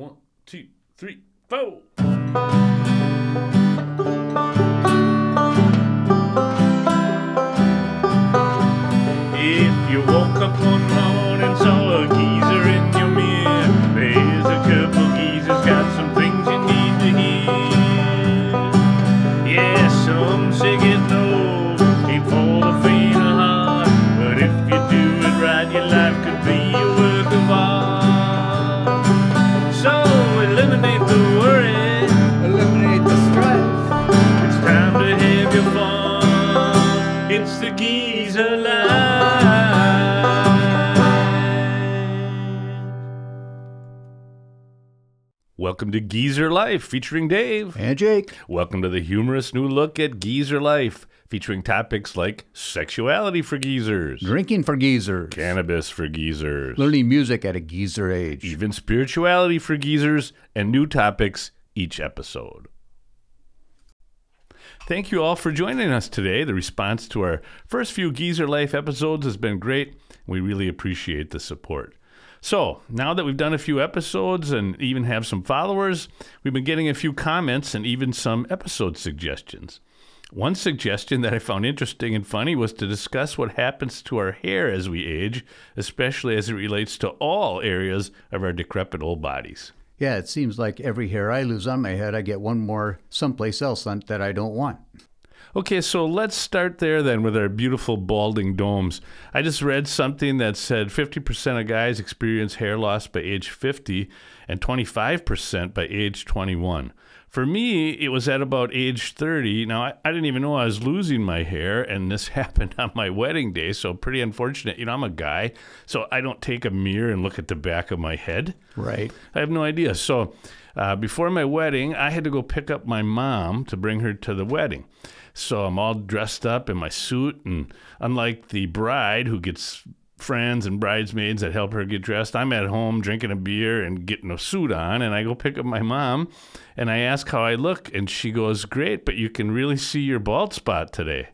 One, two, three, four. If you woke up one morning, saw a geezer in your mirror, there's a couple geezers got some things you need to hear. Yeah, some say getting old ain't for the faint of heart, but if you do it right, your life could be Welcome to Geezer Life featuring Dave. And Jake. Welcome to the humorous new look at Geezer Life, featuring topics like sexuality for geezers, Drinking for geezers. cannabis for geezers, Learning music at a geezer age. even spirituality for geezers, and new topics each episode. Thank you all for joining us today. The response to our first few Geezer Life episodes has been great. We really appreciate the support. So, now that we've done a few episodes and even have some followers, we've been getting a few comments and even some episode suggestions. One suggestion that I found interesting and funny was to discuss what happens to our hair as we age, especially as it relates to all areas of our decrepit old bodies. Yeah, it seems like every hair I lose on my head, I get one more someplace else that I don't want. Okay, so let's start there then with our beautiful balding domes. I just read something that said 50% of guys experience hair loss by age 50 and 25% by age 21. For me, it was at about age 30. Now, I, I didn't even know I was losing my hair, and this happened on my wedding day, so pretty unfortunate. You know, I'm a guy, so I don't take a mirror and look at the back of my head. Right. I have no idea. So, uh, before my wedding, I had to go pick up my mom to bring her to the wedding. So I'm all dressed up in my suit, and unlike the bride who gets friends and bridesmaids that help her get dressed, I'm at home drinking a beer and getting a suit on. And I go pick up my mom, and I ask how I look, and she goes, "Great, but you can really see your bald spot today."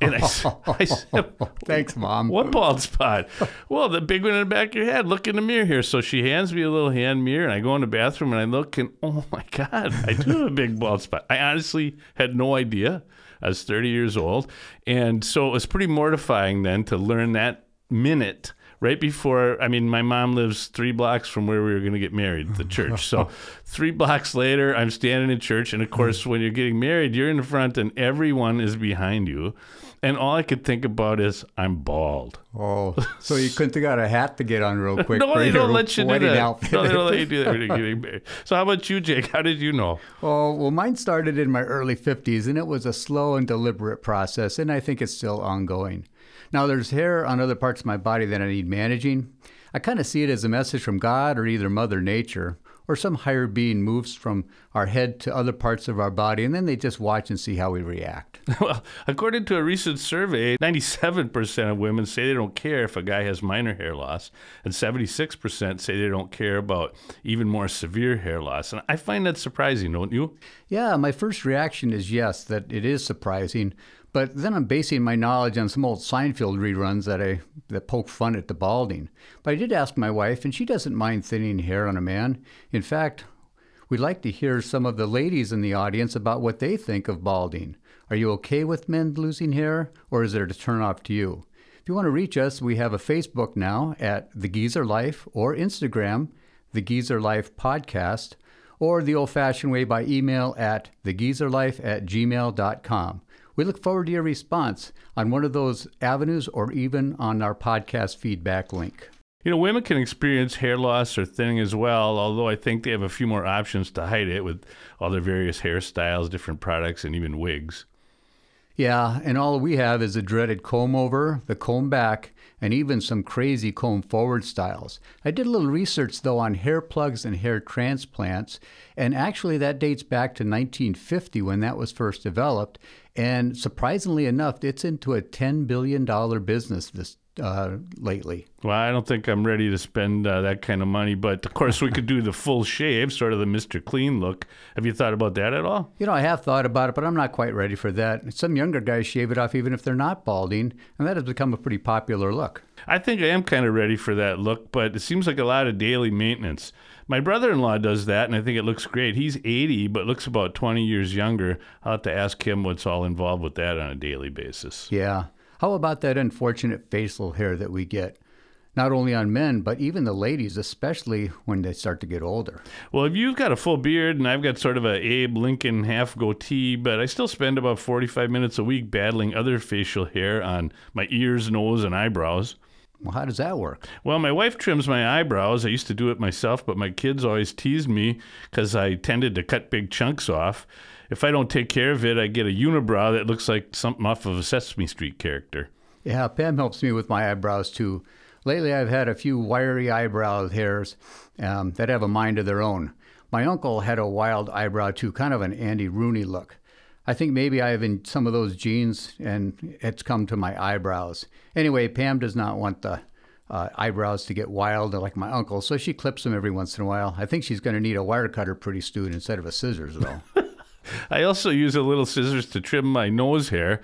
And I, I said, Thanks, Mom. what bald spot? well, the big one in the back of your head. Look in the mirror here. So she hands me a little hand mirror, and I go in the bathroom and I look, and oh my God, I do have a big bald spot. I honestly had no idea. I was 30 years old. And so it was pretty mortifying then to learn that minute right before. I mean, my mom lives three blocks from where we were going to get married, the church. So three blocks later, I'm standing in church. And of course, when you're getting married, you're in the front and everyone is behind you. And all I could think about is, I'm bald. Oh, so you couldn't have got a hat to get on real quick no, they don't let you do that. outfit. No, they don't let you do that when you're getting married. So how about you, Jake? How did you know? Oh, well, mine started in my early 50s, and it was a slow and deliberate process, and I think it's still ongoing. Now, there's hair on other parts of my body that I need managing. I kind of see it as a message from God or either Mother Nature or some higher being moves from our head to other parts of our body, and then they just watch and see how we react. Well, according to a recent survey, 97% of women say they don't care if a guy has minor hair loss, and 76% say they don't care about even more severe hair loss. And I find that surprising, don't you? Yeah, my first reaction is yes, that it is surprising. But then I'm basing my knowledge on some old Seinfeld reruns that I that poke fun at the balding. But I did ask my wife, and she doesn't mind thinning hair on a man. In fact, we'd like to hear some of the ladies in the audience about what they think of balding. Are you okay with men losing hair, or is it a turn off to you? If you want to reach us, we have a Facebook now at The Geezer Life or Instagram, The Geezer Life Podcast, or the old fashioned way by email at thegeezerlife at gmail.com. We look forward to your response on one of those avenues or even on our podcast feedback link. You know, women can experience hair loss or thinning as well, although I think they have a few more options to hide it with all their various hairstyles, different products, and even wigs. Yeah, and all we have is the dreaded comb over, the comb back, and even some crazy comb forward styles. I did a little research though on hair plugs and hair transplants, and actually that dates back to 1950 when that was first developed. And surprisingly enough, it's into a $10 billion business this uh, lately. Well, I don't think I'm ready to spend uh, that kind of money, but of course we could do the full shave, sort of the Mr. Clean look. Have you thought about that at all? You know, I have thought about it, but I'm not quite ready for that. Some younger guys shave it off even if they're not balding, and that has become a pretty popular look. I think I am kind of ready for that look, but it seems like a lot of daily maintenance. My brother in law does that, and I think it looks great. He's 80, but looks about 20 years younger. I'll have to ask him what's all involved with that on a daily basis. Yeah. How about that unfortunate facial hair that we get? Not only on men, but even the ladies, especially when they start to get older. Well, if you've got a full beard and I've got sort of a Abe Lincoln half goatee, but I still spend about 45 minutes a week battling other facial hair on my ears, nose, and eyebrows. Well, how does that work? Well, my wife trims my eyebrows. I used to do it myself, but my kids always teased me because I tended to cut big chunks off. If I don't take care of it, I get a unibrow that looks like something off of a Sesame Street character. Yeah, Pam helps me with my eyebrows too. Lately, I've had a few wiry eyebrow hairs um, that have a mind of their own. My uncle had a wild eyebrow too, kind of an Andy Rooney look. I think maybe I have in some of those genes, and it's come to my eyebrows. Anyway, Pam does not want the uh, eyebrows to get wild like my uncle, so she clips them every once in a while. I think she's going to need a wire cutter pretty soon instead of a scissors, though. I also use a little scissors to trim my nose hair.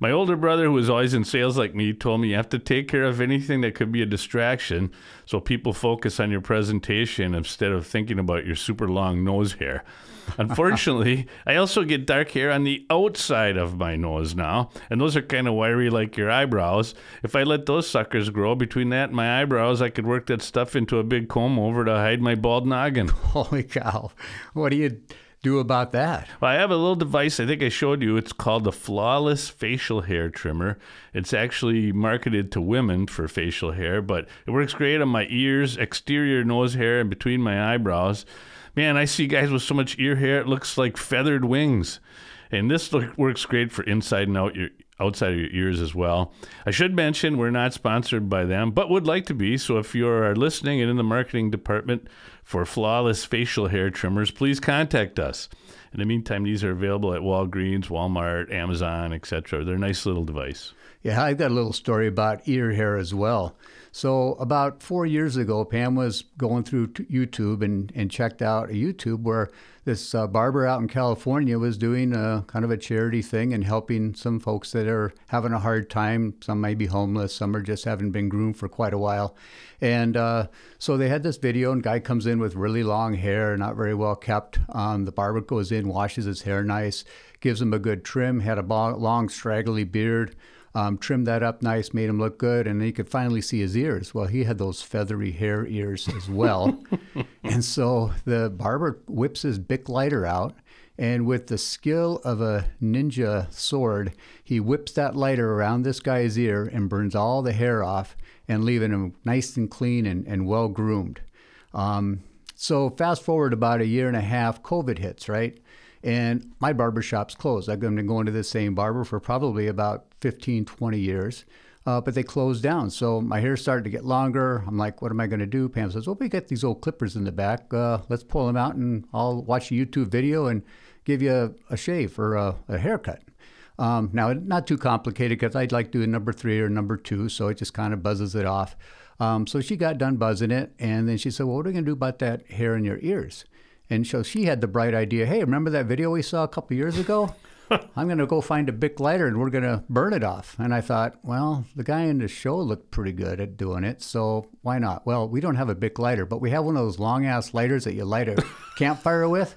My older brother, who was always in sales like me, told me you have to take care of anything that could be a distraction so people focus on your presentation instead of thinking about your super long nose hair. Unfortunately, I also get dark hair on the outside of my nose now, and those are kind of wiry like your eyebrows. If I let those suckers grow between that and my eyebrows, I could work that stuff into a big comb over to hide my bald noggin. Holy cow. What do you do about that? Well, I have a little device I think I showed you. It's called the Flawless Facial Hair Trimmer. It's actually marketed to women for facial hair, but it works great on my ears, exterior nose hair, and between my eyebrows. Man, I see guys with so much ear hair, it looks like feathered wings. And this look, works great for inside and out your outside of your ears as well. I should mention we're not sponsored by them, but would like to be. So if you are listening and in the marketing department for flawless facial hair trimmers, please contact us. In the meantime, these are available at Walgreens, Walmart, Amazon, etc. They're a nice little device. Yeah, I've got a little story about ear hair as well. So, about four years ago, Pam was going through YouTube and, and checked out a YouTube where this uh, barber out in California was doing a kind of a charity thing and helping some folks that are having a hard time. Some may be homeless, some are just haven't been groomed for quite a while. And uh, so they had this video, and guy comes in with really long hair, not very well kept. Um, the barber goes in, washes his hair nice, gives him a good trim, had a long, straggly beard um, trimmed that up nice, made him look good, and then you could finally see his ears. Well, he had those feathery hair ears as well. and so the barber whips his Bic lighter out, and with the skill of a ninja sword, he whips that lighter around this guy's ear and burns all the hair off and leaving him nice and clean and, and well groomed. Um, so fast forward about a year and a half, COVID hits, right? And my barber shop's closed. I've been going to the same barber for probably about 15, 20 years. Uh, but they closed down. So my hair started to get longer. I'm like, what am I going to do? Pam says, well, we got these old clippers in the back. Uh, let's pull them out and I'll watch a YouTube video and give you a, a shave or a, a haircut. Um, now, not too complicated because I'd like to doing number three or number two, so it just kind of buzzes it off. Um, so she got done buzzing it, and then she said, Well, what are we going to do about that hair in your ears? And so she had the bright idea hey, remember that video we saw a couple years ago? I'm going to go find a Bic lighter and we're going to burn it off. And I thought, well, the guy in the show looked pretty good at doing it, so why not? Well, we don't have a Bic lighter, but we have one of those long ass lighters that you light a campfire with.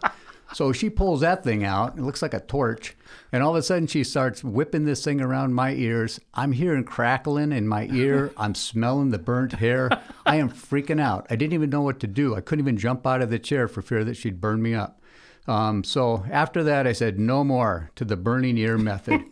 So she pulls that thing out. It looks like a torch. And all of a sudden, she starts whipping this thing around my ears. I'm hearing crackling in my ear. I'm smelling the burnt hair. I am freaking out. I didn't even know what to do. I couldn't even jump out of the chair for fear that she'd burn me up. Um, so after that, I said no more to the burning ear method.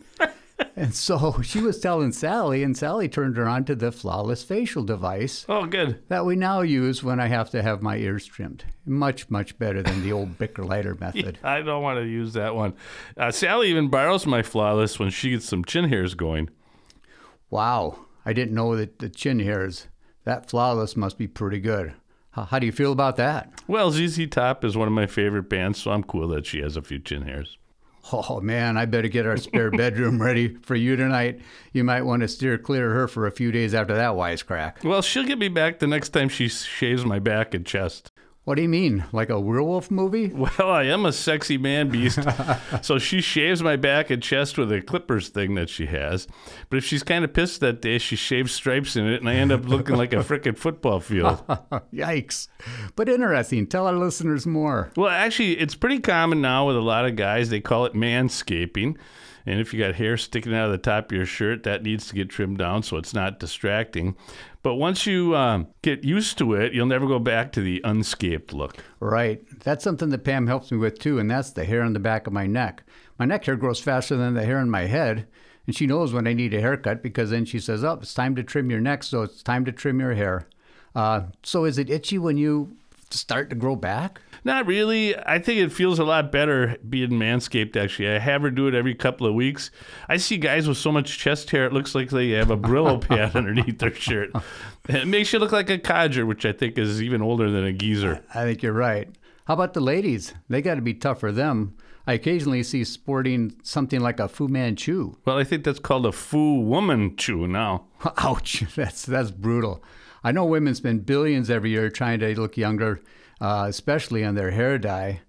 And so she was telling Sally, and Sally turned her on to the flawless facial device. Oh, good. That we now use when I have to have my ears trimmed. Much, much better than the old Bic lighter method. Yeah, I don't want to use that one. Uh, Sally even borrows my flawless when she gets some chin hairs going. Wow. I didn't know that the chin hairs, that flawless must be pretty good. How, how do you feel about that? Well, ZZ Top is one of my favorite bands, so I'm cool that she has a few chin hairs. Oh man, I better get our spare bedroom ready for you tonight. You might want to steer clear of her for a few days after that wisecrack. Well, she'll get me back the next time she shaves my back and chest. What do you mean? Like a werewolf movie? Well, I am a sexy man beast. so she shaves my back and chest with a clippers thing that she has. But if she's kind of pissed that day, she shaves stripes in it, and I end up looking like a frickin' football field. Yikes. But interesting. Tell our listeners more. Well, actually, it's pretty common now with a lot of guys. They call it manscaping. And if you got hair sticking out of the top of your shirt, that needs to get trimmed down so it's not distracting. But once you um, get used to it, you'll never go back to the unscaped look. Right. That's something that Pam helps me with too, and that's the hair on the back of my neck. My neck hair grows faster than the hair on my head, and she knows when I need a haircut because then she says, Oh, it's time to trim your neck, so it's time to trim your hair. Uh, so is it itchy when you start to grow back? Not really. I think it feels a lot better being manscaped, actually. I have her do it every couple of weeks. I see guys with so much chest hair, it looks like they have a Brillo pad underneath their shirt. It makes you look like a codger, which I think is even older than a geezer. I think you're right. How about the ladies? They got to be tough for them. I occasionally see sporting something like a Fu Manchu. Well, I think that's called a Fu Woman Chew now. Ouch, that's, that's brutal. I know women spend billions every year trying to look younger uh, especially on their hair dye.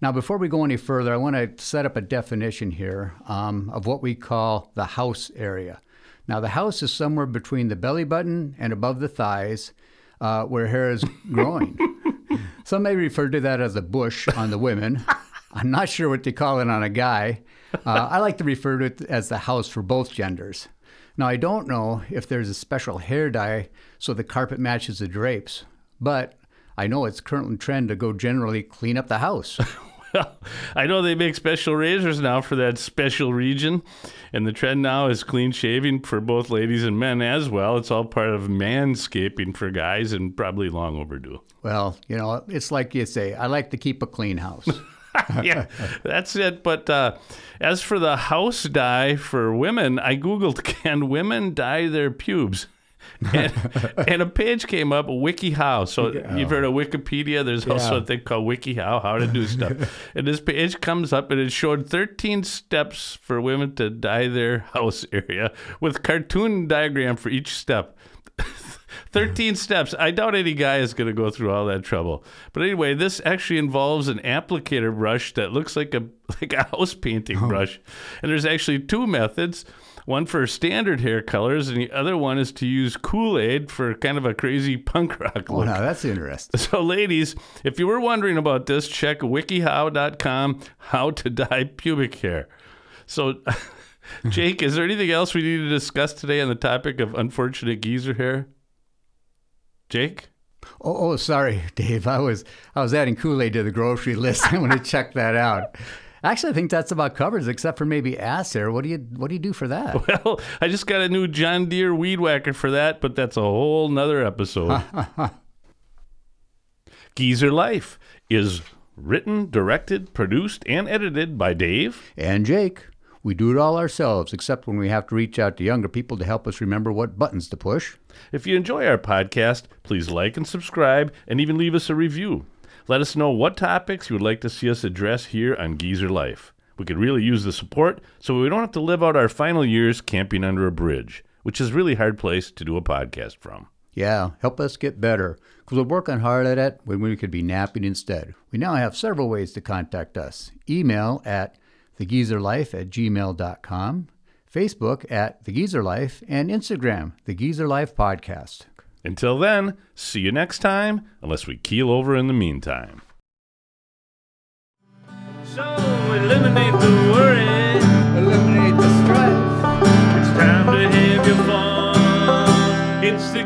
Now, before we go any further, I want to set up a definition here um, of what we call the house area. Now, the house is somewhere between the belly button and above the thighs uh, where hair is growing. Some may refer to that as a bush on the women. I'm not sure what they call it on a guy. Uh, I like to refer to it as the house for both genders. Now, I don't know if there's a special hair dye so the carpet matches the drapes, but I know it's currently trend to go generally clean up the house. well, I know they make special razors now for that special region, and the trend now is clean shaving for both ladies and men as well. It's all part of manscaping for guys and probably long overdue. Well, you know, it's like you say, I like to keep a clean house. yeah, that's it. But uh, as for the house dye for women, I Googled can women dye their pubes? and, and, a page came up, WikiHow. So you've heard of Wikipedia. There's yeah. also a thing called WikiHow, how to do stuff. and this page comes up, and it showed 13 steps for women to dye their house area with cartoon diagram for each step. 13 steps. I doubt any guy is going to go through all that trouble. But anyway, this actually involves an applicator brush that looks like a like a house painting oh. brush. And there's actually two methods one for standard hair colors, and the other one is to use Kool Aid for kind of a crazy punk rock oh, look. Oh, now that's interesting. So, ladies, if you were wondering about this, check wikihow.com how to dye pubic hair. So, Jake, is there anything else we need to discuss today on the topic of unfortunate geezer hair? Jake? Oh, oh, sorry, Dave. I was I was adding Kool Aid to the grocery list. I want to check that out. Actually, I think that's about covers, except for maybe ass hair. What do you What do you do for that? Well, I just got a new John Deere weed whacker for that, but that's a whole nother episode. Geezer Life is written, directed, produced, and edited by Dave and Jake. We do it all ourselves, except when we have to reach out to younger people to help us remember what buttons to push. If you enjoy our podcast, please like and subscribe, and even leave us a review. Let us know what topics you would like to see us address here on Geezer Life. We could really use the support so we don't have to live out our final years camping under a bridge, which is really hard place to do a podcast from. Yeah, help us get better, because we're working hard at it when we could be napping instead. We now have several ways to contact us. Email at thegeezerlife at gmail.com, Facebook at The Geezer Life, and Instagram, The Geezer Life Podcast. Until then, see you next time, unless we keel over in the meantime. So eliminate the worry, eliminate the strife. It's time to have your fun. It's the